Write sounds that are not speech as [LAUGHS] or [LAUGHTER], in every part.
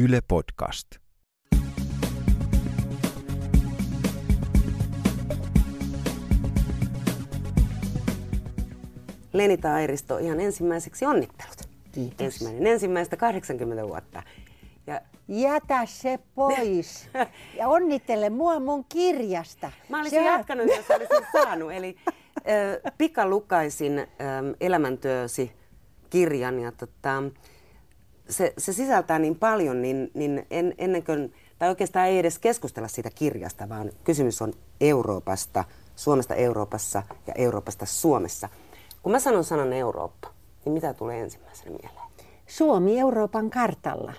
Yle Podcast. Lenita Airisto, ihan ensimmäiseksi onnittelut. Kiitos. Ensimmäinen ensimmäistä 80 vuotta. Ja Jätä se pois. [LAUGHS] Ja onnittele mua mun kirjasta. mä olisin Sehän- jatkanut, jos olisin [LAUGHS] saanut. Eli äh, pikalukaisin ähm, elämäntyösi kirjan ja tota, se, se sisältää niin paljon, niin, niin en, ennen kuin, tai oikeastaan ei edes keskustella siitä kirjasta, vaan kysymys on Euroopasta, Suomesta Euroopassa ja Euroopasta Suomessa. Kun mä sanon sanan Eurooppa, niin mitä tulee ensimmäisenä mieleen? Suomi Euroopan kartalla.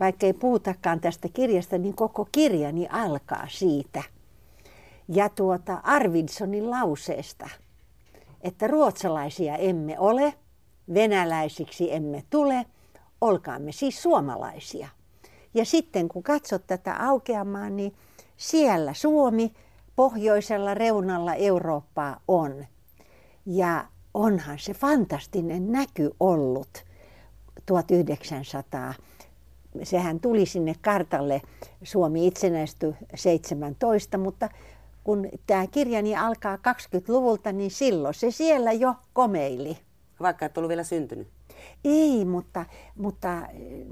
Vaikka ei puhutakaan tästä kirjasta, niin koko kirjani alkaa siitä. Ja tuota Arvidsonin lauseesta, että ruotsalaisia emme ole, venäläisiksi emme tule, olkaamme siis suomalaisia. Ja sitten kun katsot tätä aukeamaa, niin siellä Suomi pohjoisella reunalla Eurooppaa on. Ja onhan se fantastinen näky ollut 1900. Sehän tuli sinne kartalle, Suomi itsenäistyi 17, mutta kun tämä kirjani alkaa 20-luvulta, niin silloin se siellä jo komeili. Vaikka et ollut vielä syntynyt. Ei, mutta, mutta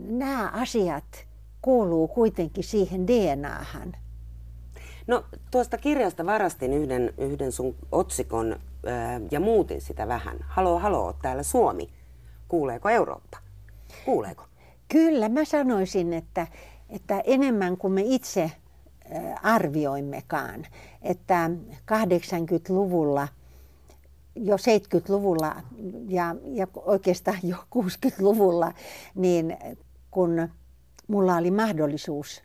nämä asiat kuuluu kuitenkin siihen DNAhan. No tuosta kirjasta varastin yhden, yhden sun otsikon ää, ja muutin sitä vähän. Halo, halo, täällä Suomi. Kuuleeko Eurooppa? Kuuleeko? Kyllä, mä sanoisin, että, että enemmän kuin me itse äh, arvioimmekaan, että 80-luvulla, jo 70-luvulla ja, ja oikeastaan jo 60-luvulla, niin kun mulla oli mahdollisuus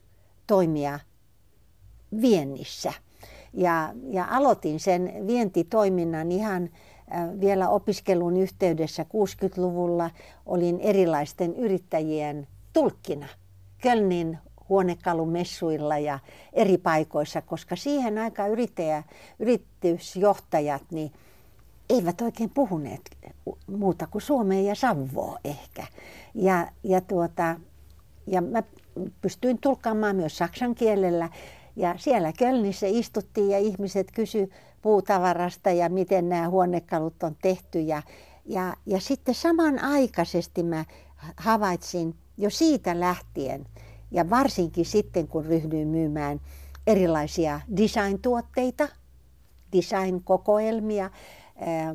toimia viennissä. Ja, ja aloitin sen vientitoiminnan ihan äh, vielä opiskelun yhteydessä 60-luvulla. Olin erilaisten yrittäjien tulkkina Kölnin huonekalumessuilla ja eri paikoissa, koska siihen aikaan yrittäjä, yritysjohtajat niin eivät oikein puhuneet muuta kuin suomea ja savvoa ehkä. Ja, ja, tuota, ja mä pystyin tulkkaamaan myös saksan kielellä. Ja siellä Kölnissä istuttiin ja ihmiset kysy puutavarasta ja miten nämä huonekalut on tehty. Ja, ja, ja sitten samanaikaisesti mä havaitsin jo siitä lähtien, ja varsinkin sitten kun ryhdyin myymään erilaisia design-tuotteita, design-kokoelmia,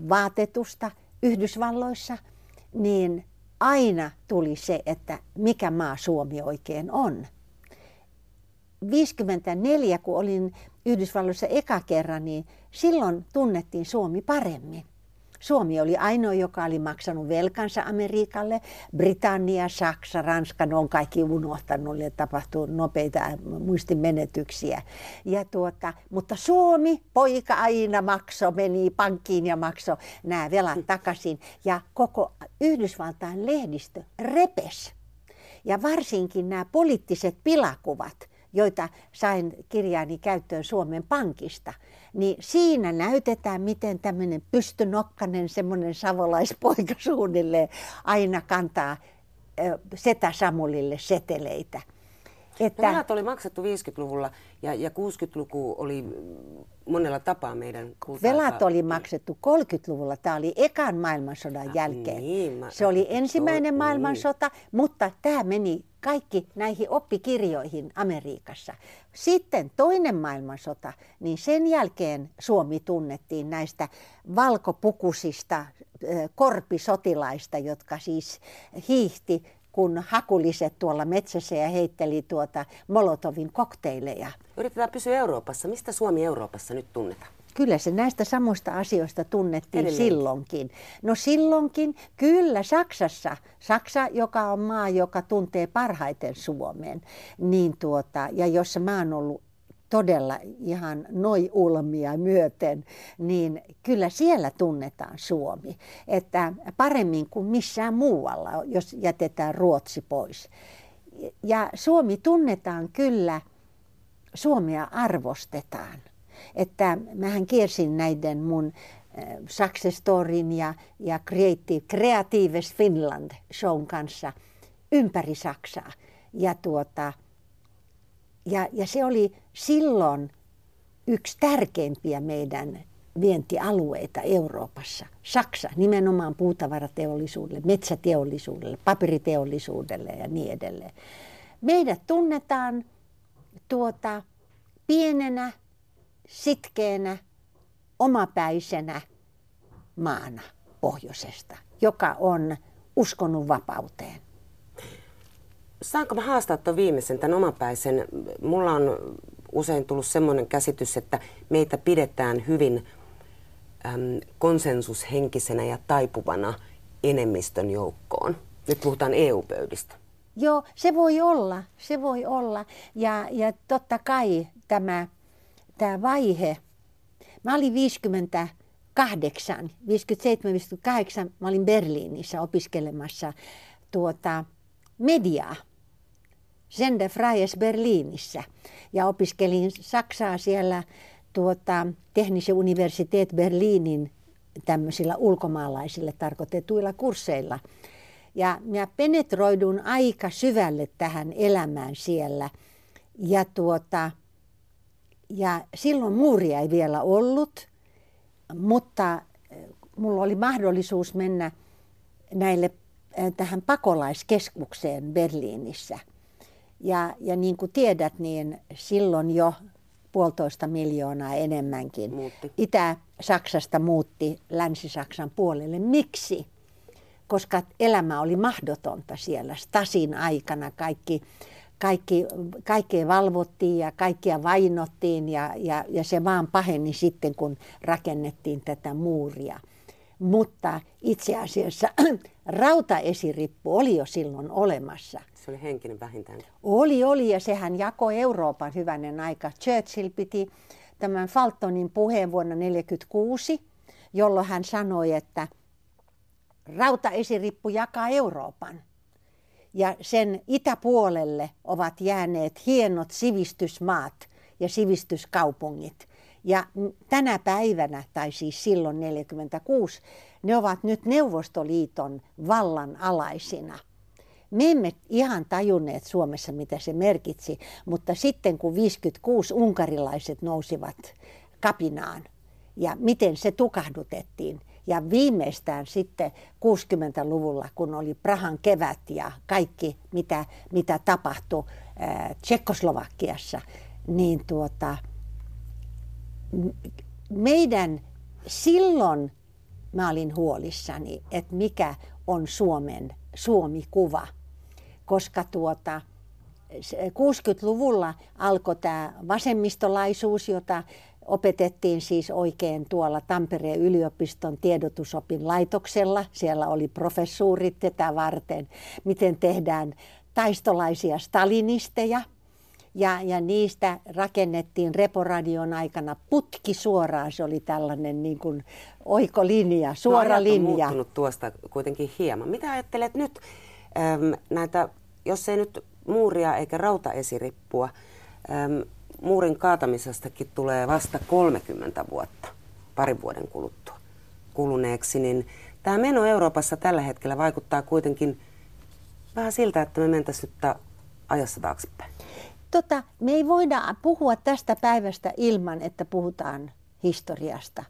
vaatetusta Yhdysvalloissa, niin aina tuli se, että mikä maa Suomi oikein on. 54, kun olin Yhdysvalloissa eka kerran, niin silloin tunnettiin Suomi paremmin. Suomi oli ainoa, joka oli maksanut velkansa Amerikalle. Britannia, Saksa, Ranska, ne on kaikki unohtanut, ja tapahtuu nopeita muistimenetyksiä. Ja tuota, mutta Suomi, poika aina makso, meni pankkiin ja makso nämä velat takaisin. Ja koko Yhdysvaltain lehdistö repes. Ja varsinkin nämä poliittiset pilakuvat, joita sain kirjaani käyttöön Suomen Pankista, niin siinä näytetään, miten tämmöinen pystynokkanen, semmoinen savolaispoika [LAUGHS] suunnilleen aina kantaa setä Samulille seteleitä. Että... Velat oli maksettu 50-luvulla ja, ja 60-luku oli monella tapaa meidän Velat oli maksettu 30-luvulla. Tämä oli ekan maailmansodan Ah, jälkeen. niin, mä- Se oli ensimmäinen Niin. maailmansota, mutta tämä meni kaikki näihin oppikirjoihin Amerikassa. Sitten toinen maailmansota, niin sen jälkeen Suomi tunnettiin näistä valkopukusista korpisotilaista, jotka siis hiihti kun hakuliset tuolla metsässä ja heitteli tuota Molotovin kokteileja. Yritetään pysyä Euroopassa. Mistä Suomi Euroopassa nyt tunnetaan? Kyllä se näistä samoista asioista tunnettiin Edelleenkin. silloinkin. No silloinkin, kyllä Saksassa, Saksa, joka on maa, joka tuntee parhaiten Suomen, niin tuota, ja jossa mä oon ollut todella ihan noi ulmia myöten, niin kyllä siellä tunnetaan Suomi. Että paremmin kuin missään muualla, jos jätetään Ruotsi pois. Ja Suomi tunnetaan kyllä, Suomea arvostetaan. Että mähän kiersin näiden mun äh, Success Storyn ja, ja Creative, Creatives Finland shown kanssa ympäri Saksaa. Ja, tuota, ja, ja se oli silloin yksi tärkeimpiä meidän vientialueita Euroopassa. Saksa nimenomaan puutavarateollisuudelle, metsäteollisuudelle, paperiteollisuudelle ja niin edelleen. Meidät tunnetaan tuota, pienenä, sitkeänä, omapäisenä maana pohjoisesta, joka on uskonut vapauteen. Saanko mä haastaa tuon viimeisen, tämän omapäisen? Mulla on usein tullut semmoinen käsitys, että meitä pidetään hyvin äm, konsensushenkisenä ja taipuvana enemmistön joukkoon. Nyt puhutaan EU-pöydistä. Joo, se voi olla, se voi olla. Ja, ja totta kai tämä, tämä vaihe, mä olin 58, 57-58, mä olin Berliinissä opiskelemassa tuota, mediaa. Sende Freies Berliinissä. Ja opiskelin Saksaa siellä tuota, Teknisen universiteet Berliinin tämmöisillä ulkomaalaisille tarkoitetuilla kursseilla. Ja minä penetroidun aika syvälle tähän elämään siellä. Ja, tuota, ja silloin muuria ei vielä ollut, mutta eh, mulla oli mahdollisuus mennä näille eh, tähän pakolaiskeskukseen Berliinissä. Ja, ja niin kuin tiedät, niin silloin jo puolitoista miljoonaa enemmänkin. Muutti. Itä-Saksasta muutti Länsi-Saksan puolelle. Miksi? Koska elämä oli mahdotonta siellä. Stasin aikana kaikki, kaikki, kaikkea valvottiin ja kaikkia vainottiin ja, ja, ja se vaan paheni sitten, kun rakennettiin tätä muuria. Mutta itse asiassa [CLEARS THROAT] rautaesirippu oli jo silloin olemassa. Se oli henkinen vähintään. Oli, oli ja sehän jakoi Euroopan hyvänen aika. Churchill piti tämän Faltonin puheen vuonna 1946, jolloin hän sanoi, että rautaesirippu jakaa Euroopan. Ja sen itäpuolelle ovat jääneet hienot sivistysmaat ja sivistyskaupungit. Ja tänä päivänä, tai siis silloin 1946, ne ovat nyt Neuvostoliiton vallan alaisina. Me emme ihan tajunneet Suomessa, mitä se merkitsi, mutta sitten kun 56 unkarilaiset nousivat kapinaan ja miten se tukahdutettiin, ja viimeistään sitten 60-luvulla, kun oli Prahan kevät ja kaikki, mitä, mitä tapahtui ää, Tsekkoslovakiassa, niin tuota, meidän silloin mä olin huolissani, että mikä on Suomen Suomi-kuva. Koska tuota, 60-luvulla alkoi tämä vasemmistolaisuus, jota opetettiin siis oikein tuolla Tampereen yliopiston tiedotusopin laitoksella. Siellä oli professuurit tätä varten, miten tehdään taistolaisia stalinisteja – ja, ja niistä rakennettiin Reporadion aikana putki suoraan. Se oli tällainen niin kuin oikolinja, suora no, linja. muuttunut tuosta kuitenkin hieman. Mitä ajattelet nyt äm, näitä, jos ei nyt muuria eikä rautaesirippua, äm, muurin kaatamisestakin tulee vasta 30 vuotta parin vuoden kuluttua kuluneeksi, niin tämä meno Euroopassa tällä hetkellä vaikuttaa kuitenkin vähän siltä, että me mentäisiin nyt ajassa taaksepäin. Tota, me ei voida puhua tästä päivästä ilman, että puhutaan historiasta.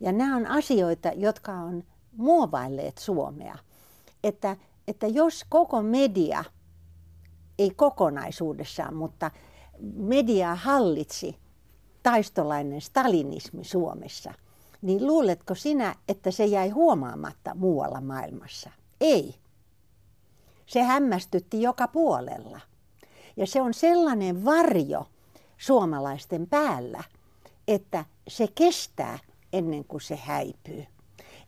Ja nämä on asioita, jotka on muovailleet Suomea. Että, että jos koko media, ei kokonaisuudessaan, mutta media hallitsi taistolainen stalinismi Suomessa, niin luuletko sinä, että se jäi huomaamatta muualla maailmassa? Ei. Se hämmästytti joka puolella. Ja se on sellainen varjo suomalaisten päällä, että se kestää ennen kuin se häipyy.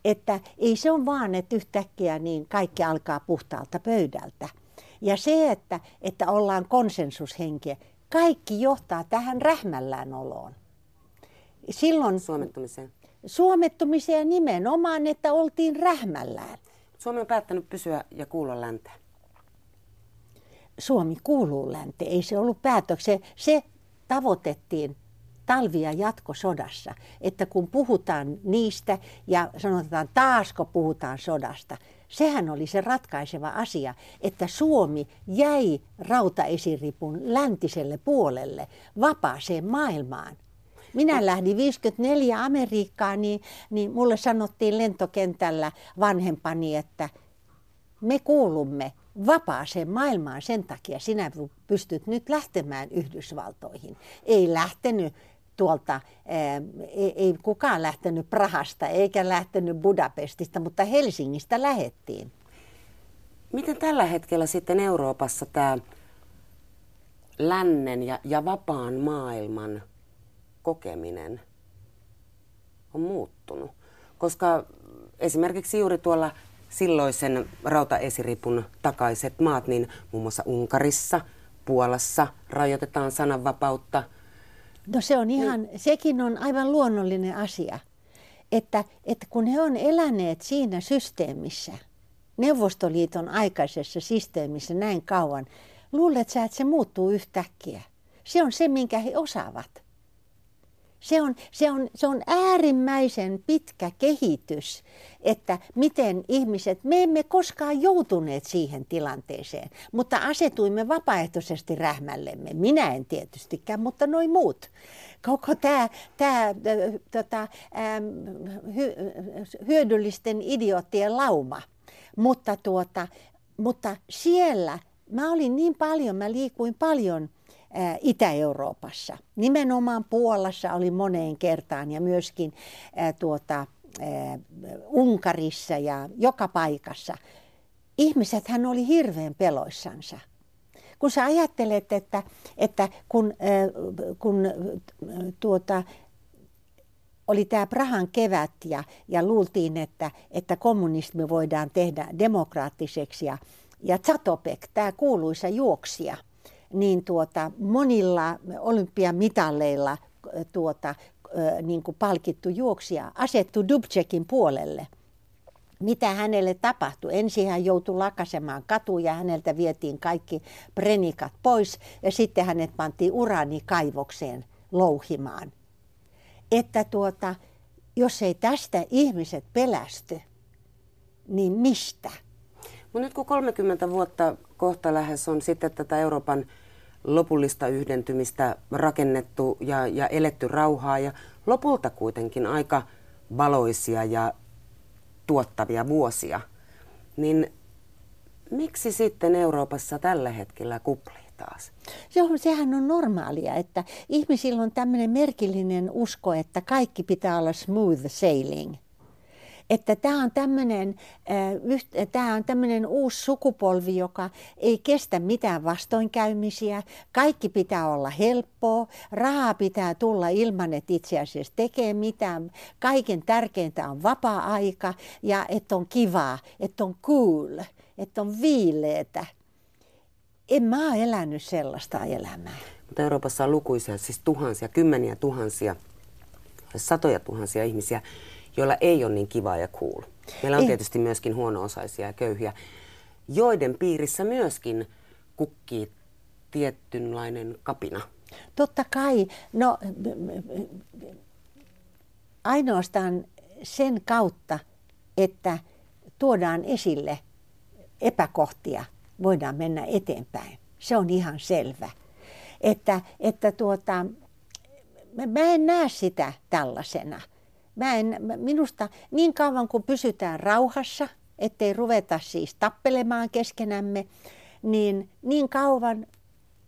Että ei se on vaan, että yhtäkkiä niin kaikki alkaa puhtaalta pöydältä. Ja se, että, että ollaan konsensushenkiä, kaikki johtaa tähän rähmällään oloon. Silloin, suomettumiseen. Suomettumiseen nimenomaan, että oltiin rähmällään. Suomi on päättänyt pysyä ja kuulla länteen. Suomi kuuluu länteen. Ei se ollut päätökse. Se tavoitettiin talvia jatkosodassa, että kun puhutaan niistä ja sanotaan taasko puhutaan sodasta, sehän oli se ratkaiseva asia, että Suomi jäi rautaesiripun läntiselle puolelle, vapaaseen maailmaan. Minä lähdin 54 Amerikkaan, niin, niin mulle sanottiin lentokentällä vanhempani, että me kuulumme vapaaseen maailmaan sen takia sinä pystyt nyt lähtemään Yhdysvaltoihin. Ei lähtenyt tuolta, ei, ei kukaan lähtenyt Prahasta eikä lähtenyt Budapestista, mutta Helsingistä lähettiin. Miten tällä hetkellä sitten Euroopassa tämä lännen ja, ja vapaan maailman kokeminen on muuttunut? Koska esimerkiksi juuri tuolla silloisen rautaesiripun takaiset maat, niin muun muassa Unkarissa, Puolassa rajoitetaan sananvapautta. No se on ihan, niin. sekin on aivan luonnollinen asia, että, että kun he on eläneet siinä systeemissä, Neuvostoliiton aikaisessa systeemissä näin kauan, luulet sä, että se muuttuu yhtäkkiä. Se on se, minkä he osaavat. Se on, se, on, se on äärimmäisen pitkä kehitys, että miten ihmiset, me emme koskaan joutuneet siihen tilanteeseen, mutta asetuimme vapaaehtoisesti rähmällemme. Minä en tietystikään, mutta noin muut. Koko tämä tää, tota, hy, hyödyllisten idioottien lauma. Mutta, tuota, mutta siellä mä olin niin paljon, mä liikuin paljon – Itä-Euroopassa. Nimenomaan Puolassa oli moneen kertaan ja myöskin tuota, Unkarissa ja joka paikassa. Ihmiset hän oli hirveän peloissansa. Kun sä ajattelet, että, että kun, kun tuota, oli tämä Prahan kevät ja, ja luultiin, että, että kommunismi voidaan tehdä demokraattiseksi ja, ja Zatopek, tämä kuuluisa juoksija – niin tuota, monilla olympiamitalleilla tuota, niin kuin palkittu juoksija asettu Dubčekin puolelle. Mitä hänelle tapahtui? Ensin hän joutui lakasemaan katuja, häneltä vietiin kaikki prenikat pois ja sitten hänet pantiin uraanikaivokseen louhimaan. Että tuota, jos ei tästä ihmiset pelästy, niin mistä? Mutta nyt kun 30 vuotta kohta lähes on sitten tätä Euroopan lopullista yhdentymistä rakennettu ja, ja eletty rauhaa ja lopulta kuitenkin aika valoisia ja tuottavia vuosia, niin miksi sitten Euroopassa tällä hetkellä kuplii taas? Joo, sehän on normaalia, että ihmisillä on tämmöinen merkillinen usko, että kaikki pitää olla smooth sailing – että tämä on tämmöinen, äh, tämä on tämmöinen uusi sukupolvi, joka ei kestä mitään vastoinkäymisiä. Kaikki pitää olla helppoa, rahaa pitää tulla ilman, että itse asiassa tekee mitään. Kaiken tärkeintä on vapaa-aika ja että on kivaa, että on cool, että on viileetä. En mä ole elänyt sellaista elämää. Mutta Euroopassa on lukuisia, siis tuhansia, kymmeniä tuhansia, satoja tuhansia ihmisiä, joilla ei ole niin kiva ja cool. Meillä on ei. tietysti myöskin huono-osaisia ja köyhiä, joiden piirissä myöskin kukkii tietynlainen kapina. Totta kai. No, ainoastaan sen kautta, että tuodaan esille epäkohtia, voidaan mennä eteenpäin. Se on ihan selvä. Että, että tuota, mä en näe sitä tällaisena – Mä en, minusta niin kauan kuin pysytään rauhassa, ettei ruveta siis tappelemaan keskenämme, niin niin kauan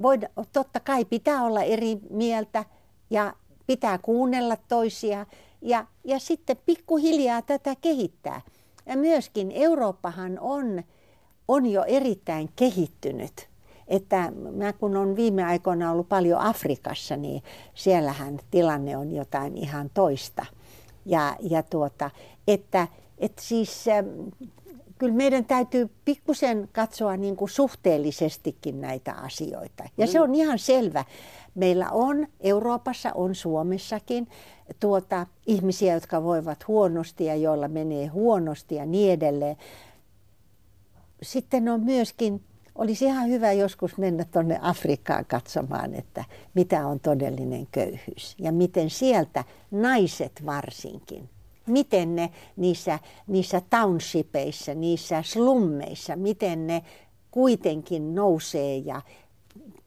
voida, totta kai pitää olla eri mieltä ja pitää kuunnella toisia ja, ja sitten pikkuhiljaa tätä kehittää. Ja myöskin Eurooppahan on, on jo erittäin kehittynyt. Että mä kun on viime aikoina ollut paljon Afrikassa, niin siellähän tilanne on jotain ihan toista. Ja, ja tuota, että, että siis äh, kyllä meidän täytyy pikkusen katsoa niin kuin suhteellisestikin näitä asioita. Ja mm. se on ihan selvä. Meillä on Euroopassa, on Suomessakin tuota, ihmisiä, jotka voivat huonosti ja joilla menee huonosti ja niin edelleen. Sitten on myöskin olisi ihan hyvä joskus mennä tuonne Afrikkaan katsomaan, että mitä on todellinen köyhyys ja miten sieltä naiset varsinkin, miten ne niissä, niissä townshipeissa, niissä slummeissa, miten ne kuitenkin nousee ja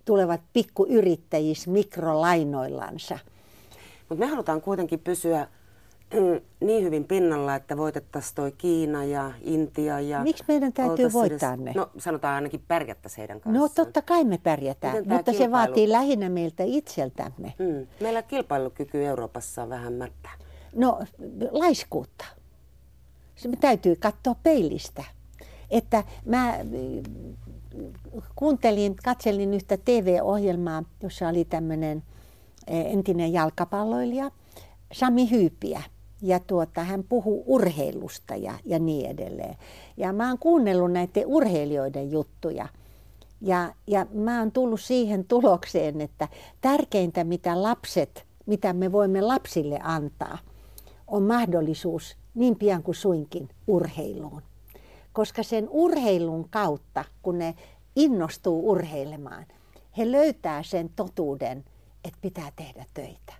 tulevat pikkuyrittäjiksi mikrolainoillansa. Mutta me halutaan kuitenkin pysyä [CLEARS THROAT] niin hyvin pinnalla, että voitettaisiin toi Kiina ja Intia. Ja Miksi meidän täytyy voittaa edes, ne? No sanotaan ainakin pärjättäisiin heidän kanssaan. No totta kai me pärjätään, mutta kilpailu... se vaatii lähinnä meiltä itseltämme. Mm. Meillä kilpailukyky Euroopassa on vähän mättä. No laiskuutta. Se me täytyy katsoa peilistä. Että mä kuuntelin, katselin yhtä TV-ohjelmaa, jossa oli tämmöinen e, entinen jalkapalloilija, Sami Hyypiä ja tuota, hän puhuu urheilusta ja, ja niin edelleen. Ja mä oon kuunnellut näiden urheilijoiden juttuja. Ja, ja mä oon tullut siihen tulokseen, että tärkeintä mitä lapset, mitä me voimme lapsille antaa, on mahdollisuus niin pian kuin suinkin urheiluun. Koska sen urheilun kautta, kun ne innostuu urheilemaan, he löytää sen totuuden, että pitää tehdä töitä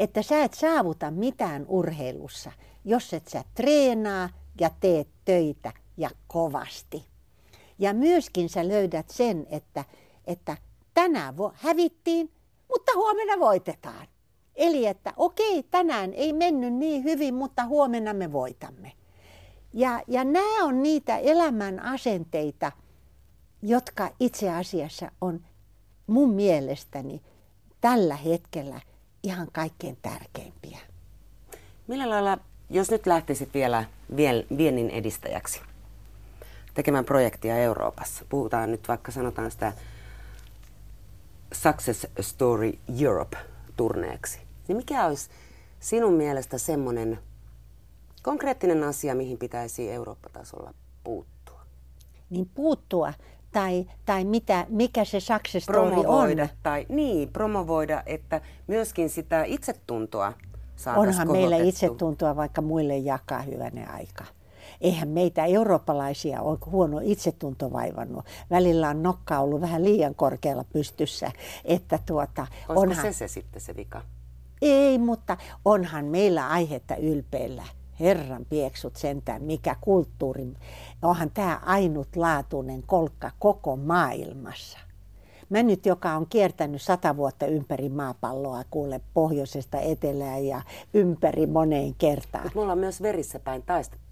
että sä et saavuta mitään urheilussa, jos et sä treenaa ja teet töitä ja kovasti. Ja myöskin sä löydät sen, että, että tänään vo- hävittiin, mutta huomenna voitetaan. Eli että okei, tänään ei mennyt niin hyvin, mutta huomenna me voitamme. Ja, ja nämä on niitä elämän asenteita, jotka itse asiassa on mun mielestäni tällä hetkellä ihan kaikkein tärkeimpiä. Millä lailla, jos nyt lähtisit vielä viennin edistäjäksi tekemään projektia Euroopassa, puhutaan nyt vaikka sanotaan sitä Success Story Europe-turneeksi, niin mikä olisi sinun mielestä semmoinen konkreettinen asia, mihin pitäisi Eurooppa-tasolla puuttua? Niin puuttua tai, tai mitä, mikä se success story promovoida, on. Tai, niin, promovoida, että myöskin sitä itsetuntoa Onhan meillä itsetuntoa vaikka muille jakaa hyvänen aika. Eihän meitä eurooppalaisia ole huono itsetunto vaivannut. Välillä on nokka ollut vähän liian korkealla pystyssä. Että tuota, onhan... se se sitten se vika? Ei, mutta onhan meillä aihetta ylpeillä Herran pieksut sentään, mikä kulttuuri. Onhan tämä ainutlaatuinen kolkka koko maailmassa. Mä nyt, joka on kiertänyt sata vuotta ympäri maapalloa, kuule pohjoisesta etelään ja ympäri moneen kertaan. Mutta mulla on myös verissä päin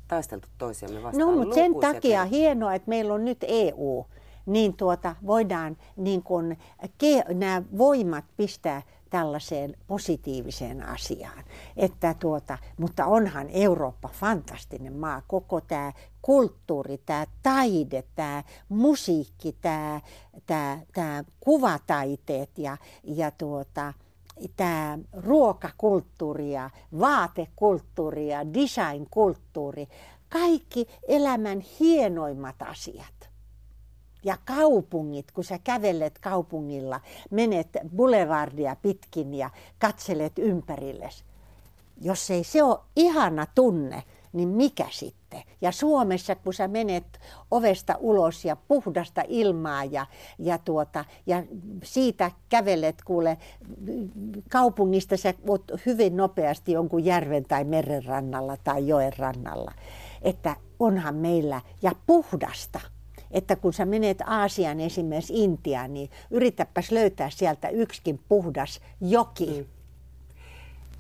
taisteltu toisiamme vastaan. No, mutta sen takia hienoa, että meillä on nyt EU, niin tuota, voidaan niin kun, ke, nämä voimat pistää tällaiseen positiiviseen asiaan. Että tuota, mutta onhan Eurooppa fantastinen maa. Koko tämä kulttuuri, tämä taide, tämä musiikki, tämä, tämä, tämä kuvataiteet ja, ja tuota, tämä ruokakulttuuri ja vaatekulttuuri ja designkulttuuri, kaikki elämän hienoimmat asiat ja kaupungit, kun sä kävelet kaupungilla, menet boulevardia pitkin ja katselet ympärilles. Jos ei se ole ihana tunne, niin mikä sitten? Ja Suomessa, kun sä menet ovesta ulos ja puhdasta ilmaa ja, ja, tuota, ja siitä kävelet, kuule, kaupungista sä oot hyvin nopeasti jonkun järven tai meren rannalla tai joen rannalla. Että onhan meillä, ja puhdasta että kun sä menet Aasian esimerkiksi Intiaan, niin yritäpäs löytää sieltä yksikin puhdas joki. Mm.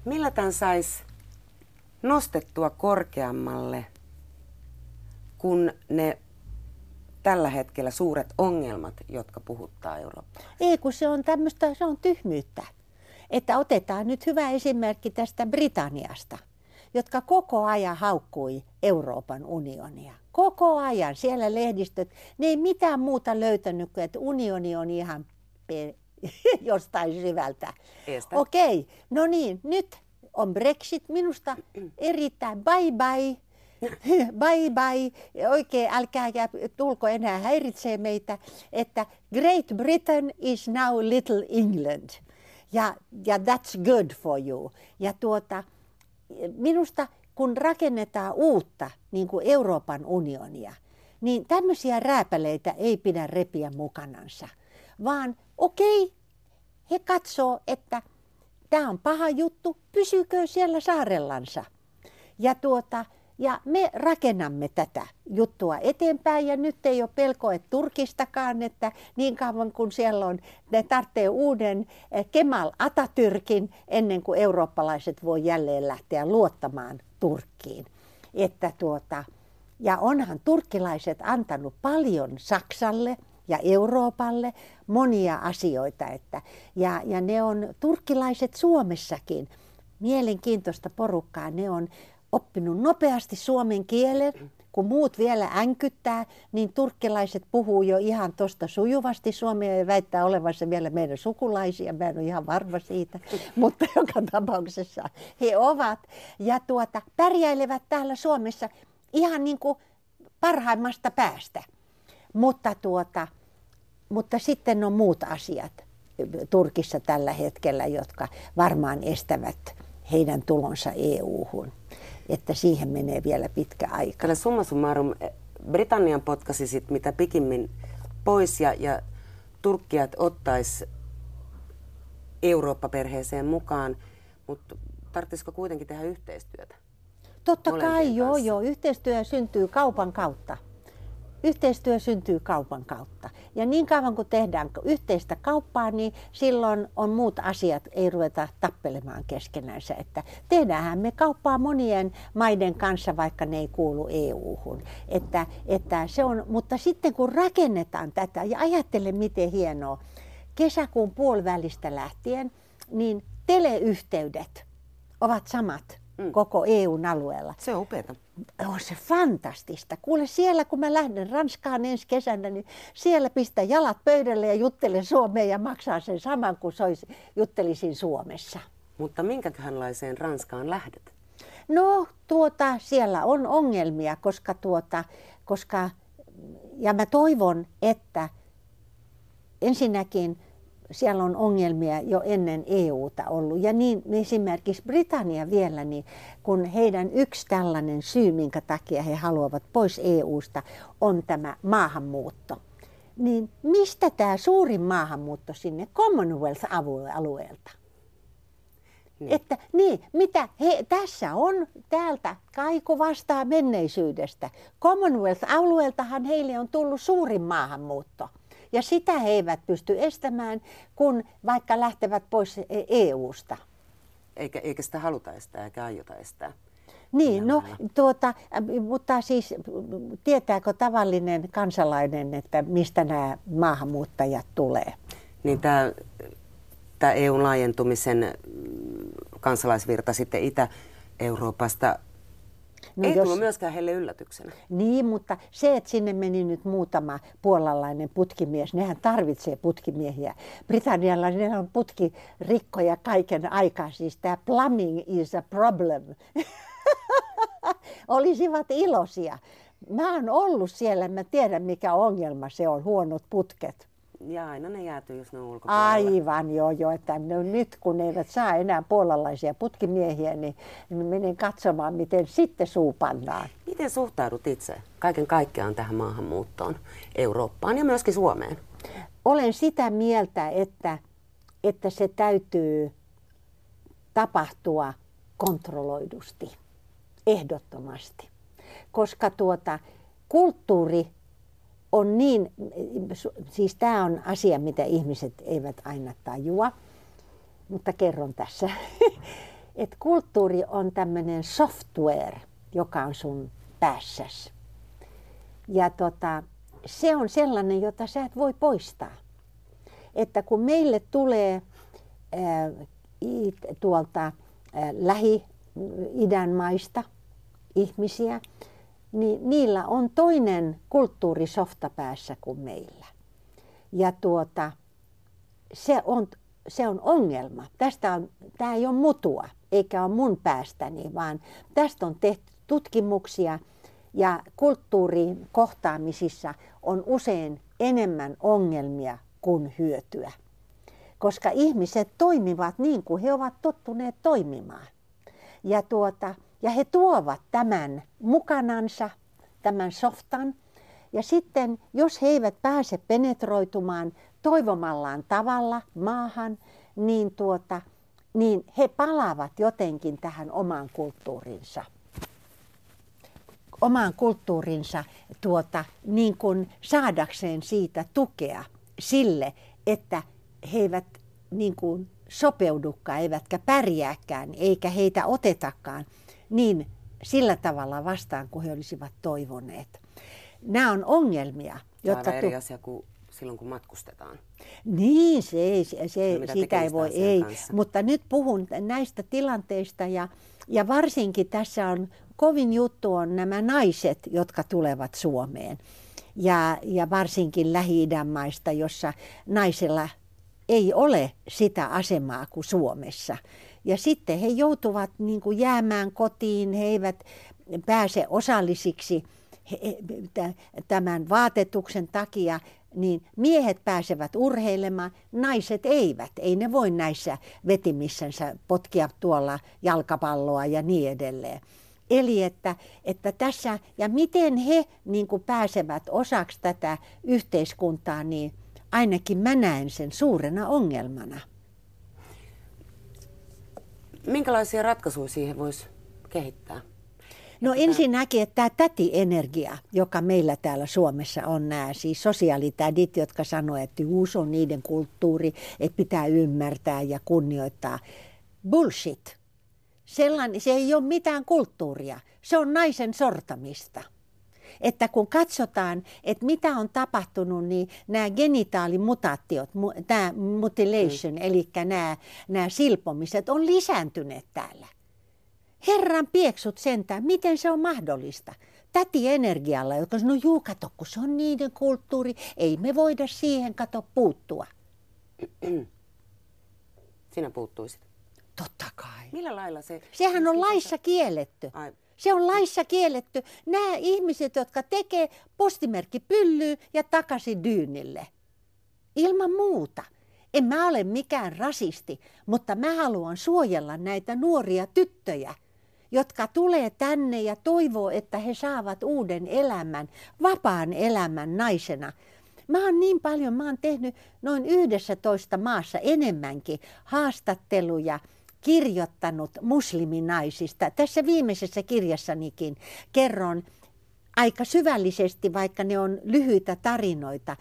Millä tämän saisi nostettua korkeammalle kuin ne tällä hetkellä suuret ongelmat, jotka puhuttaa Eurooppaa? Ei, kun se on tämmöistä, se on tyhmyyttä. Että otetaan nyt hyvä esimerkki tästä Britanniasta, jotka koko ajan haukkui Euroopan unionia. Koko ajan siellä lehdistöt, ne ei mitään muuta löytänyt kuin, että unioni on ihan pe- [LAUGHS] jostain syvältä. Okei, okay. no niin, nyt on Brexit minusta erittäin bye bye. [LAUGHS] bye bye, oikein älkää tulko enää häiritsee meitä, että Great Britain is now little England. Ja, ja that's good for you. Ja tuota, minusta kun rakennetaan uutta niin kuin Euroopan unionia, niin tämmöisiä rääpäleitä ei pidä repiä mukanansa, vaan okei, he katsoo, että tämä on paha juttu, pysykö siellä saarellansa. Ja, tuota, ja me rakennamme tätä juttua eteenpäin ja nyt ei ole pelkoa Turkistakaan, että niin kauan kun siellä on, ne tarvitsee uuden eh, Kemal Atatürkin ennen kuin eurooppalaiset voi jälleen lähteä luottamaan Turkkiin. Että tuota, ja onhan turkkilaiset antanut paljon Saksalle ja Euroopalle monia asioita. Että, ja, ja ne on turkkilaiset Suomessakin mielenkiintoista porukkaa. Ne on oppinut nopeasti suomen kielen, kun muut vielä änkyttää, niin turkkilaiset puhuu jo ihan tosta sujuvasti suomea ja väittää olevansa vielä meidän sukulaisia. Mä en ole ihan varma siitä, [LAUGHS] mutta joka tapauksessa he ovat. Ja tuota, pärjäilevät täällä Suomessa ihan niin kuin parhaimmasta päästä. Mutta, tuota, mutta sitten on muut asiat Turkissa tällä hetkellä, jotka varmaan estävät heidän tulonsa EU-hun. Että siihen menee vielä pitkä aika. Kyllä summa summarum, Britannian potkasi sit mitä pikimmin pois ja, ja Turkkiat ottaisi Eurooppa-perheeseen mukaan, mutta tarvitsisiko kuitenkin tehdä yhteistyötä? Totta kai, joo, joo. Yhteistyö syntyy kaupan kautta. Yhteistyö syntyy kaupan kautta. Ja niin kauan kun tehdään yhteistä kauppaa, niin silloin on muut asiat, ei ruveta tappelemaan keskenänsä. Että tehdäänhän me kauppaa monien maiden kanssa, vaikka ne ei kuulu EU-hun. Että, että se on, mutta sitten kun rakennetaan tätä, ja ajattele miten hienoa, kesäkuun puolivälistä lähtien, niin teleyhteydet ovat samat mm. koko EUn alueella. Se on upeata. On se fantastista. Kuule siellä, kun mä lähden Ranskaan ensi kesänä, niin siellä pistää jalat pöydälle ja juttelen Suomeen ja maksaa sen saman kuin sois, juttelisin Suomessa. Mutta minkäköhänlaiseen Ranskaan lähdet? No tuota, siellä on ongelmia, koska tuota, koska, ja mä toivon, että ensinnäkin siellä on ongelmia jo ennen EUta ollut. Ja niin esimerkiksi Britannia vielä, niin kun heidän yksi tällainen syy, minkä takia he haluavat pois EUsta, on tämä maahanmuutto. Niin mistä tämä suurin maahanmuutto sinne Commonwealth-alueelta? Niin. Että niin, mitä he, tässä on täältä kaiku vastaa menneisyydestä. Commonwealth-alueeltahan heille on tullut suurin maahanmuutto. Ja sitä he eivät pysty estämään, kun vaikka lähtevät pois EU-sta. Eikä, eikä sitä haluta estää eikä aiota estää. Niin, no, tuota, mutta siis tietääkö tavallinen kansalainen, että mistä nämä maahanmuuttajat tulee? Niin tämä, tämä EUn laajentumisen kansalaisvirta sitten Itä-Euroopasta No Ei jos... tullut myöskään heille yllätyksenä. Niin, mutta se, että sinne meni nyt muutama puolalainen putkimies, nehän tarvitsee putkimiehiä. Britannialla ne on putkirikkoja kaiken aikaa, siis tämä plumbing is a problem. [LAUGHS] Olisivat iloisia. Mä oon ollut siellä, mä tiedän mikä ongelma se on, huonot putket. Ja aina ne jäätyy, jos ne on ulkopuolella. Aivan, joo, joo. Että no, nyt kun ne eivät saa enää puolalaisia putkimiehiä, niin, niin menen katsomaan, miten sitten suupannaan. Miten suhtaudut itse kaiken kaikkiaan tähän maahanmuuttoon Eurooppaan ja myöskin Suomeen? Olen sitä mieltä, että, että se täytyy tapahtua kontrolloidusti, ehdottomasti. Koska tuota, kulttuuri on niin, siis tämä on asia, mitä ihmiset eivät aina tajua, mutta kerron tässä, [LAUGHS] että kulttuuri on tämmöinen software, joka on sun päässäsi. Ja tota, se on sellainen, jota sä et voi poistaa. Että kun meille tulee ää, tuolta Lähi-idän maista ihmisiä, niin niillä on toinen kulttuurisofta päässä kuin meillä. Ja tuota, se on, se on ongelma. Tästä on, tämä ei ole mutua, eikä ole mun päästäni, vaan tästä on tehty tutkimuksia ja kulttuurin kohtaamisissa on usein enemmän ongelmia kuin hyötyä. Koska ihmiset toimivat niin kuin he ovat tottuneet toimimaan. Ja tuota, ja he tuovat tämän mukanansa, tämän softan, ja sitten, jos he eivät pääse penetroitumaan toivomallaan tavalla maahan, niin, tuota, niin he palaavat jotenkin tähän omaan kulttuurinsa. Omaan kulttuurinsa tuota, niin kuin saadakseen siitä tukea sille, että he eivät niin kuin sopeudukaan, eivätkä pärjääkään, eikä heitä otetakaan niin sillä tavalla vastaan kuin he olisivat toivoneet. Nämä on ongelmia. Jotka eri asia kuin silloin, kun matkustetaan. Niin, se ei, se, se no, siitä ei voi, ei. Kanssa? Mutta nyt puhun näistä tilanteista ja, ja varsinkin tässä on, kovin juttu on nämä naiset, jotka tulevat Suomeen. Ja, ja varsinkin Lähi-idän maista, jossa naisella ei ole sitä asemaa kuin Suomessa. Ja sitten he joutuvat niin kuin jäämään kotiin, he eivät pääse osallisiksi tämän vaatetuksen takia, niin miehet pääsevät urheilemaan, naiset eivät. Ei ne voi näissä vetimissänsä potkia tuolla jalkapalloa ja niin edelleen. Eli että, että tässä, ja miten he niin kuin pääsevät osaksi tätä yhteiskuntaa, niin ainakin mä näen sen suurena ongelmana. Minkälaisia ratkaisuja siihen voisi kehittää? No ensinnäkin, että tämä täti-energia, joka meillä täällä Suomessa on nämä, siis sosiaalitädit, jotka sanoo, että uus on niiden kulttuuri, että pitää ymmärtää ja kunnioittaa. Bullshit. Sellainen, se ei ole mitään kulttuuria. Se on naisen sortamista että kun katsotaan, että mitä on tapahtunut, niin nämä genitaalimutaatiot, tämä mutilation, mm. eli nämä, nämä silpomiset on lisääntyneet täällä. Herran pieksut sentään, miten se on mahdollista? Täti energialla, joka sanoo, juu kato, kun se on niiden kulttuuri, ei me voida siihen kato puuttua. Sinä puuttuisit. Totta kai. Millä lailla se... Sehän on laissa kielletty. Ai. Se on laissa kielletty. Nämä ihmiset, jotka tekee postimerkki pyllyy ja takaisin dyynille. Ilman muuta. En mä ole mikään rasisti, mutta mä haluan suojella näitä nuoria tyttöjä, jotka tulee tänne ja toivoo, että he saavat uuden elämän, vapaan elämän naisena. Mä oon niin paljon, mä oon tehnyt noin 11 maassa enemmänkin haastatteluja, kirjoittanut musliminaisista. Tässä viimeisessä kirjassanikin kerron aika syvällisesti, vaikka ne on lyhyitä tarinoita,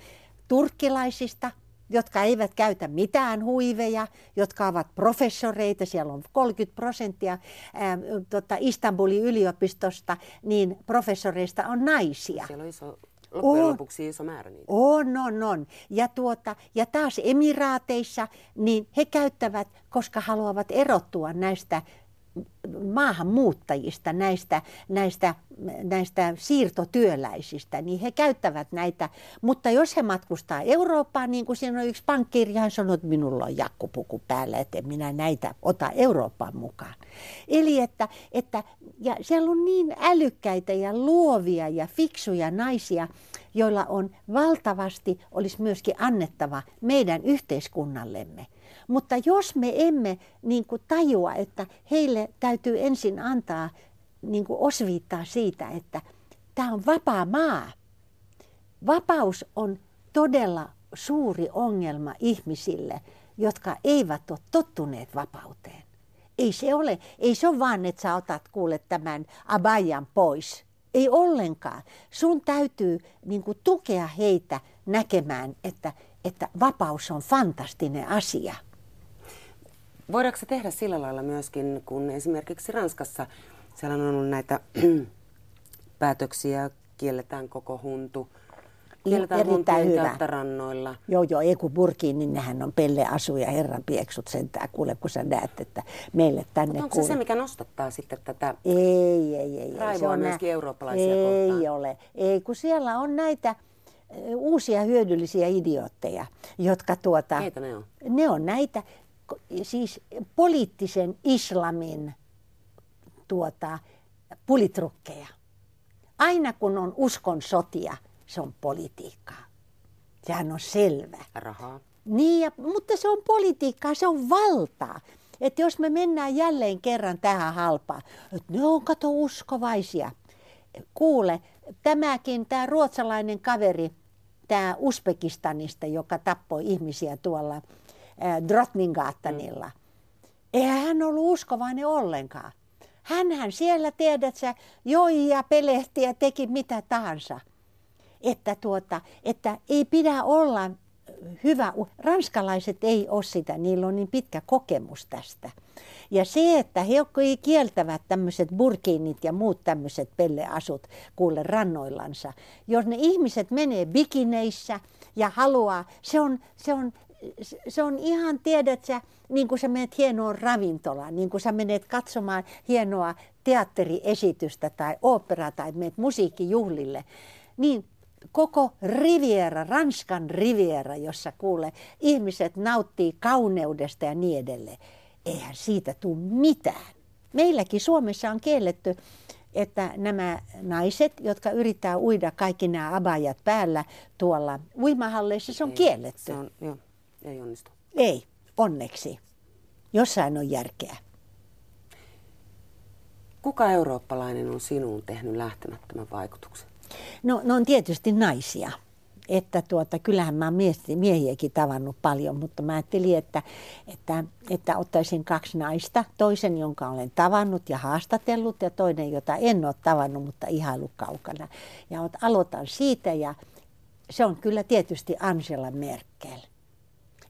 turkkilaisista, jotka eivät käytä mitään huiveja, jotka ovat professoreita, siellä on 30 prosenttia ää, tota Istanbulin yliopistosta, niin professoreista on naisia. Siellä on iso Loppujen on, lopuksi iso määrä niitä. On, on, on. Ja, tuota, ja taas emiraateissa, niin he käyttävät, koska haluavat erottua näistä maahanmuuttajista, näistä, näistä, näistä siirtotyöläisistä, niin he käyttävät näitä. Mutta jos he matkustaa Eurooppaan, niin kuin siinä on yksi pankkiiri, hän sanoo, että minulla on jakkupuku päällä, että minä näitä ota Eurooppaan mukaan. Eli että, että ja siellä on niin älykkäitä ja luovia ja fiksuja naisia, joilla on valtavasti, olisi myöskin annettava meidän yhteiskunnallemme. Mutta jos me emme niin kuin tajua, että heille täytyy ensin antaa niin kuin osviittaa siitä, että tämä on vapaa maa. Vapaus on todella suuri ongelma ihmisille, jotka eivät ole tottuneet vapauteen. Ei se ole, ei se ole vaan, että sä otat kuule tämän abajan pois. Ei ollenkaan. Sun täytyy niin kuin, tukea heitä näkemään, että, että vapaus on fantastinen asia. Voidaanko se tehdä sillä lailla myöskin, kun esimerkiksi Ranskassa siellä on ollut näitä [CLEARS THROAT] päätöksiä, kielletään koko huntu, kielletään Erittäin hyvä. rannoilla. Joo, joo, ei kun Burkiin, niin nehän on asuja herran pieksut sentään, kuule kun sä näet, että meille tänne Mutta onko kuule... se se, mikä nostattaa sitten tätä ei, ei, ei, raivoa se on myöskin nä... eurooppalaisia ei kohtaan? Ei ole, ei kun siellä on näitä uusia hyödyllisiä idiootteja, jotka tuota... Keitä ne on? Ne on näitä, siis poliittisen islamin tuota, pulitrukkeja. Aina kun on uskon sotia, se on politiikkaa. Sehän on selvä. Rahaa. Niin, ja, mutta se on politiikkaa, se on valtaa. Että jos me mennään jälleen kerran tähän halpaan, että ne on kato uskovaisia. Kuule, tämäkin, tämä ruotsalainen kaveri, tämä Uzbekistanista, joka tappoi ihmisiä tuolla Drottningatanilla. Mm. Eihän hän ollut uskovainen ollenkaan. Hänhän siellä, tiedät sä, joi ja pelehti ja teki mitä tahansa. Että, tuota, että ei pidä olla hyvä, ranskalaiset ei ole sitä, niillä on niin pitkä kokemus tästä. Ja se, että he kieltävät tämmöiset burkiinit ja muut tämmöiset pelleasut kuule rannoillansa. Jos ne ihmiset menee bikineissä ja haluaa, se on, se on, se on ihan, tiedät sä, niin kuin sä menet hienoon ravintolaan, niin kuin sä menet katsomaan hienoa teatteriesitystä tai opera tai menet musiikkijuhlille, niin koko Riviera, Ranskan Riviera, jossa kuule ihmiset nauttii kauneudesta ja niin edelleen. Eihän siitä tule mitään. Meilläkin Suomessa on kielletty, että nämä naiset, jotka yrittää uida kaikki nämä abajat päällä tuolla uimahalleissa, se on kielletty. Se on, joo, ei onnistu. Ei, onneksi. Jossain on järkeä. Kuka eurooppalainen on sinuun tehnyt lähtemättömän vaikutuksen? No, ne on tietysti naisia. Että tuota, kyllähän mä oon miehiäkin tavannut paljon, mutta mä ajattelin, että, että, että ottaisin kaksi naista. Toisen, jonka olen tavannut ja haastatellut ja toinen, jota en ole tavannut, mutta ihailu kaukana. Ja aloitan siitä ja se on kyllä tietysti Angela Merkel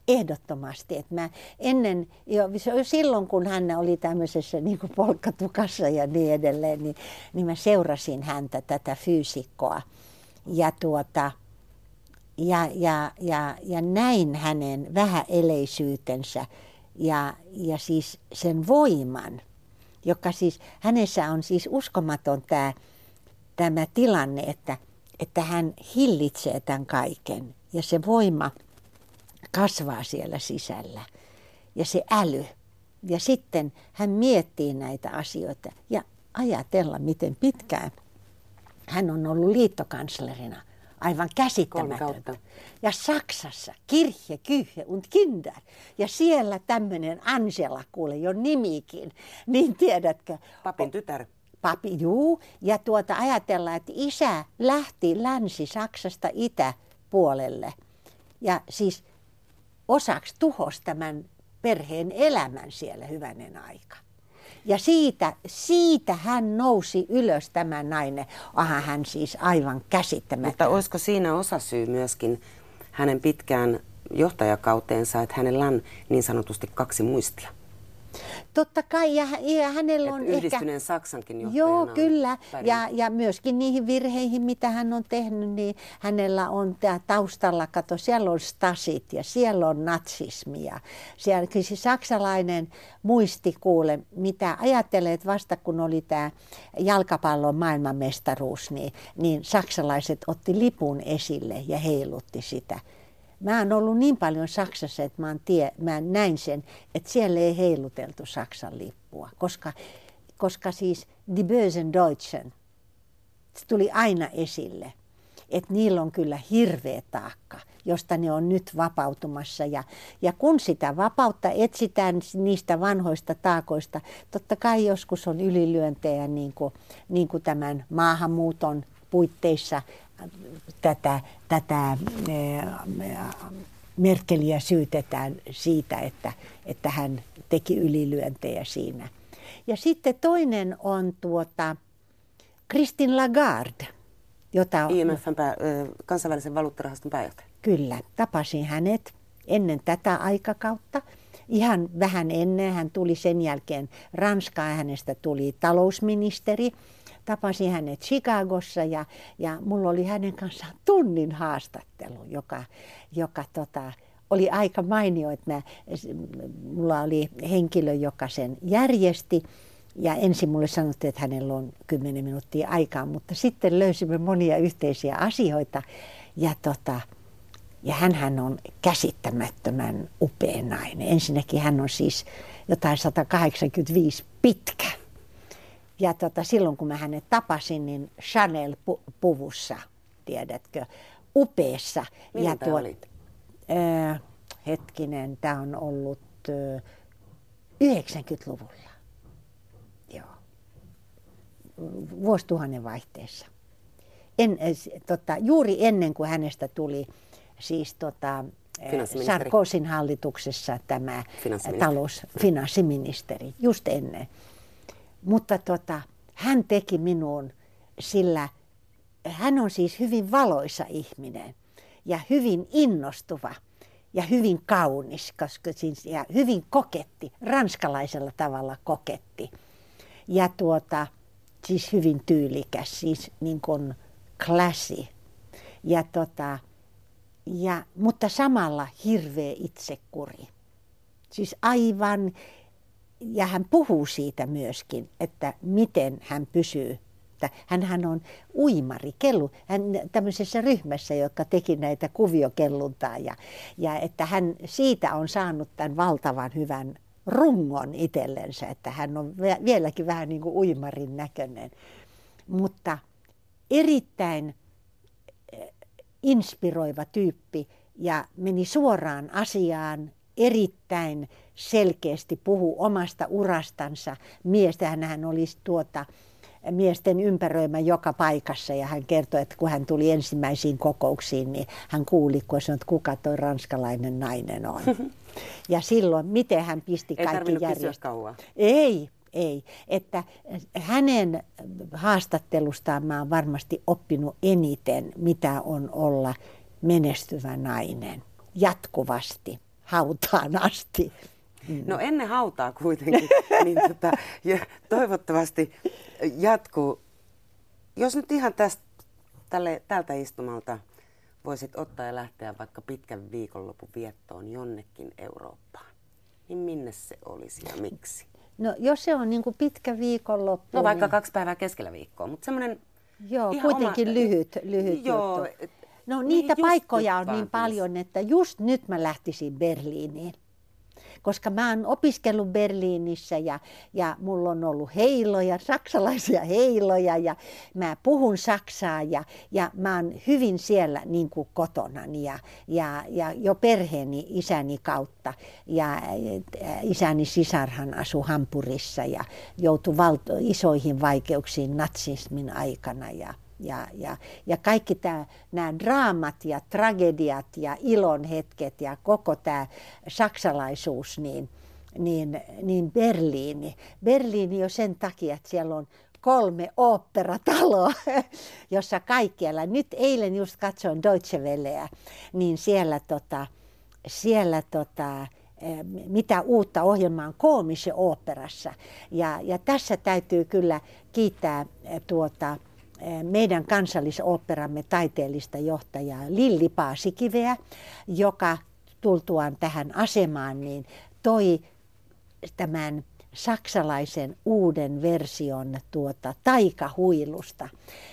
ehdottomasti. Että mä ennen, jo silloin kun hän oli tämmöisessä niin kuin polkkatukassa ja niin edelleen, niin, niin mä seurasin häntä, tätä fyysikkoa. Ja, tuota, ja, ja, ja, ja näin hänen vähäeleisyytensä ja, ja siis sen voiman, joka siis, hänessä on siis uskomaton tämä, tämä tilanne, että, että hän hillitsee tämän kaiken. Ja se voima, kasvaa siellä sisällä. Ja se äly. Ja sitten hän miettii näitä asioita ja ajatella, miten pitkään hän on ollut liittokanslerina. Aivan käsittämätöntä. Ja Saksassa, Kirche, Kyhe und Kinder. Ja siellä tämmöinen Angela, kuule jo nimikin. Niin tiedätkö? Papin tytär. Papi, juu. Ja tuota ajatella, että isä lähti Länsi-Saksasta itäpuolelle. Ja siis osaksi tuhos tämän perheen elämän siellä hyvänen aika. Ja siitä, siitä hän nousi ylös tämä nainen. Aha, hän siis aivan käsittämättä. Mutta olisiko siinä osasyy myöskin hänen pitkään johtajakauteensa, että hänellä on niin sanotusti kaksi muistia? Totta kai, ja, ja hänellä on yhdistyneen ehkä... Saksankin Joo, kyllä. Ja, ja myöskin niihin virheihin, mitä hän on tehnyt, niin hänellä on tämä taustalla, kato, siellä on stasit ja siellä on natsismia. Siellä siis saksalainen muisti kuule, mitä ajattelet vasta kun oli tämä jalkapallon maailmanmestaruus, niin, niin saksalaiset otti lipun esille ja heilutti sitä. Mä oon ollut niin paljon Saksassa, että mä, tie, mä näin sen, että siellä ei heiluteltu Saksan lippua, koska, koska siis Die Bösen Deutschen, se tuli aina esille, että niillä on kyllä hirveä taakka, josta ne on nyt vapautumassa. Ja, ja kun sitä vapautta etsitään niistä vanhoista taakoista, totta kai joskus on ylilyöntejä niin kuin, niin kuin tämän maahanmuuton puitteissa tätä, tätä Merkeliä syytetään siitä, että, että hän teki ylilyöntejä siinä. Ja sitten toinen on tuota Christine Lagarde, jota... IMFn pää, kansainvälisen valuuttarahaston pääjohtaja. Kyllä, tapasin hänet ennen tätä aikakautta. Ihan vähän ennen hän tuli sen jälkeen Ranskaan, hänestä tuli talousministeri tapasin hänet Chicagossa ja, ja mulla oli hänen kanssaan tunnin haastattelu, joka, joka tota, oli aika mainio, että mä, mulla oli henkilö, joka sen järjesti. Ja ensin mulle sanottiin, että hänellä on 10 minuuttia aikaa, mutta sitten löysimme monia yhteisiä asioita. Ja, tota, ja hän on käsittämättömän upea nainen. Ensinnäkin hän on siis jotain 185 pitkä ja tota, silloin kun mä hänet tapasin, niin Chanel-puvussa, tiedätkö, upeessa. Miltä ja tuo, olit? Äh, hetkinen, tämä on ollut äh, 90-luvulla. Joo. Vuosituhannen vaihteessa. en, tota, juuri ennen kuin hänestä tuli siis tota, Sarkosin hallituksessa tämä finanssiministeri. talous, finanssiministeri, just ennen. Mutta tota, hän teki minuun sillä, hän on siis hyvin valoisa ihminen ja hyvin innostuva ja hyvin kaunis, koska siis, ja hyvin koketti, ranskalaisella tavalla koketti. Ja tuota, siis hyvin tyylikäs, siis niin kuin classy. Ja tota, ja, mutta samalla hirveä itsekuri. Siis aivan, ja hän puhuu siitä myöskin, että miten hän pysyy hän hän on uimari, kellu, hän tämmöisessä ryhmässä, joka teki näitä kuviokelluntaa ja, ja että hän siitä on saanut tämän valtavan hyvän rungon itsellensä, että hän on vieläkin vähän niin kuin uimarin näköinen. Mutta erittäin eh, inspiroiva tyyppi ja meni suoraan asiaan erittäin selkeästi puhu omasta urastansa. Miestä hän olisi tuota, miesten ympäröimä joka paikassa ja hän kertoi, että kun hän tuli ensimmäisiin kokouksiin, niin hän kuuli, kun sanoi, että kuka toi ranskalainen nainen on. [LAUGHS] Ja silloin, miten hän pisti ei kaikki järjestelmät. Ei, ei. Että hänen haastattelustaan mä oon varmasti oppinut eniten, mitä on olla menestyvä nainen jatkuvasti, hautaan asti. No ennen hautaa kuitenkin, [LAUGHS] niin tota, ja toivottavasti jatkuu. Jos nyt ihan tästä, tälle, tältä istumalta voisit ottaa ja lähteä vaikka pitkän viikonlopun viettoon jonnekin Eurooppaan, niin minne se olisi ja miksi? No jos se on niin kuin pitkä viikonloppu. No vaikka niin... kaksi päivää keskellä viikkoa, mutta semmoinen Joo, kuitenkin oma... lyhyt, lyhyt joo, juttu. No niin niitä paikkoja on niin paljon, että just nyt mä lähtisin Berliiniin koska mä oon opiskellut Berliinissä ja, ja mulla on ollut heiloja, saksalaisia heiloja ja mä puhun saksaa ja, ja mä oon hyvin siellä niin kuin kotonani ja, ja, ja jo perheeni isäni kautta ja isäni sisarhan asui Hampurissa ja joutui valto, isoihin vaikeuksiin natsismin aikana ja ja, ja, ja kaikki nämä draamat ja tragediat ja ilon hetket ja koko tämä saksalaisuus, niin, niin, niin Berliini. Berliini jo sen takia, että siellä on kolme oopperataloa, [LAUGHS] jossa kaikkialla, nyt eilen just katsoin Deutsche Welleä, niin siellä, tota, siellä tota, mitä uutta ohjelmaa on koomische oopperassa. Ja, ja tässä täytyy kyllä kiittää eh, tuota, meidän kansallisoopperamme taiteellista johtajaa Lilli Paasikiveä, joka tultuaan tähän asemaan niin toi tämän saksalaisen uuden version tuota taikahuilusta.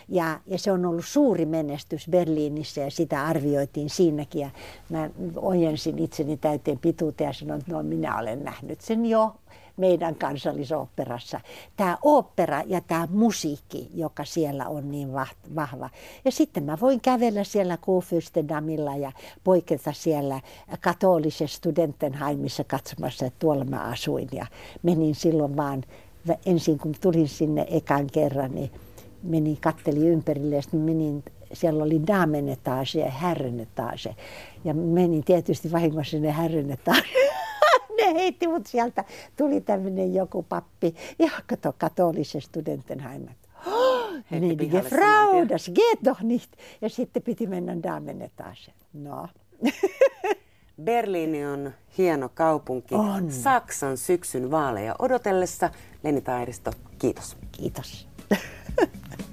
Ja, ja se on ollut suuri menestys Berliinissä ja sitä arvioitiin siinäkin. Ja mä ojensin itseni täyteen pituuteen ja sanoin, että no minä olen nähnyt sen jo meidän kansallisoopperassa. Tämä opera ja tämä musiikki, joka siellä on niin vahva. Ja sitten mä voin kävellä siellä Kuhfürstendamilla ja poiketa siellä katolisessa studentenhaimissa katsomassa, että tuolla mä asuin. Ja menin silloin vaan, ensin kun tulin sinne ekan kerran, niin menin, katteli ympärille ja sitten menin siellä oli damenetage ja herrenetage. Ja menin tietysti vahingossa sinne herrenetage [LAUGHS] ne heitti mut sieltä. Tuli tämmöinen joku pappi. Ja kato, katolisen studentenheimat. Oh, Gnädige Frau, das geht doch nicht. Ja sitten piti mennä damenetage. No. [LAUGHS] Berliini on hieno kaupunki. On. Saksan syksyn vaaleja odotellessa. Leni Tairisto, kiitos. Kiitos. [LAUGHS]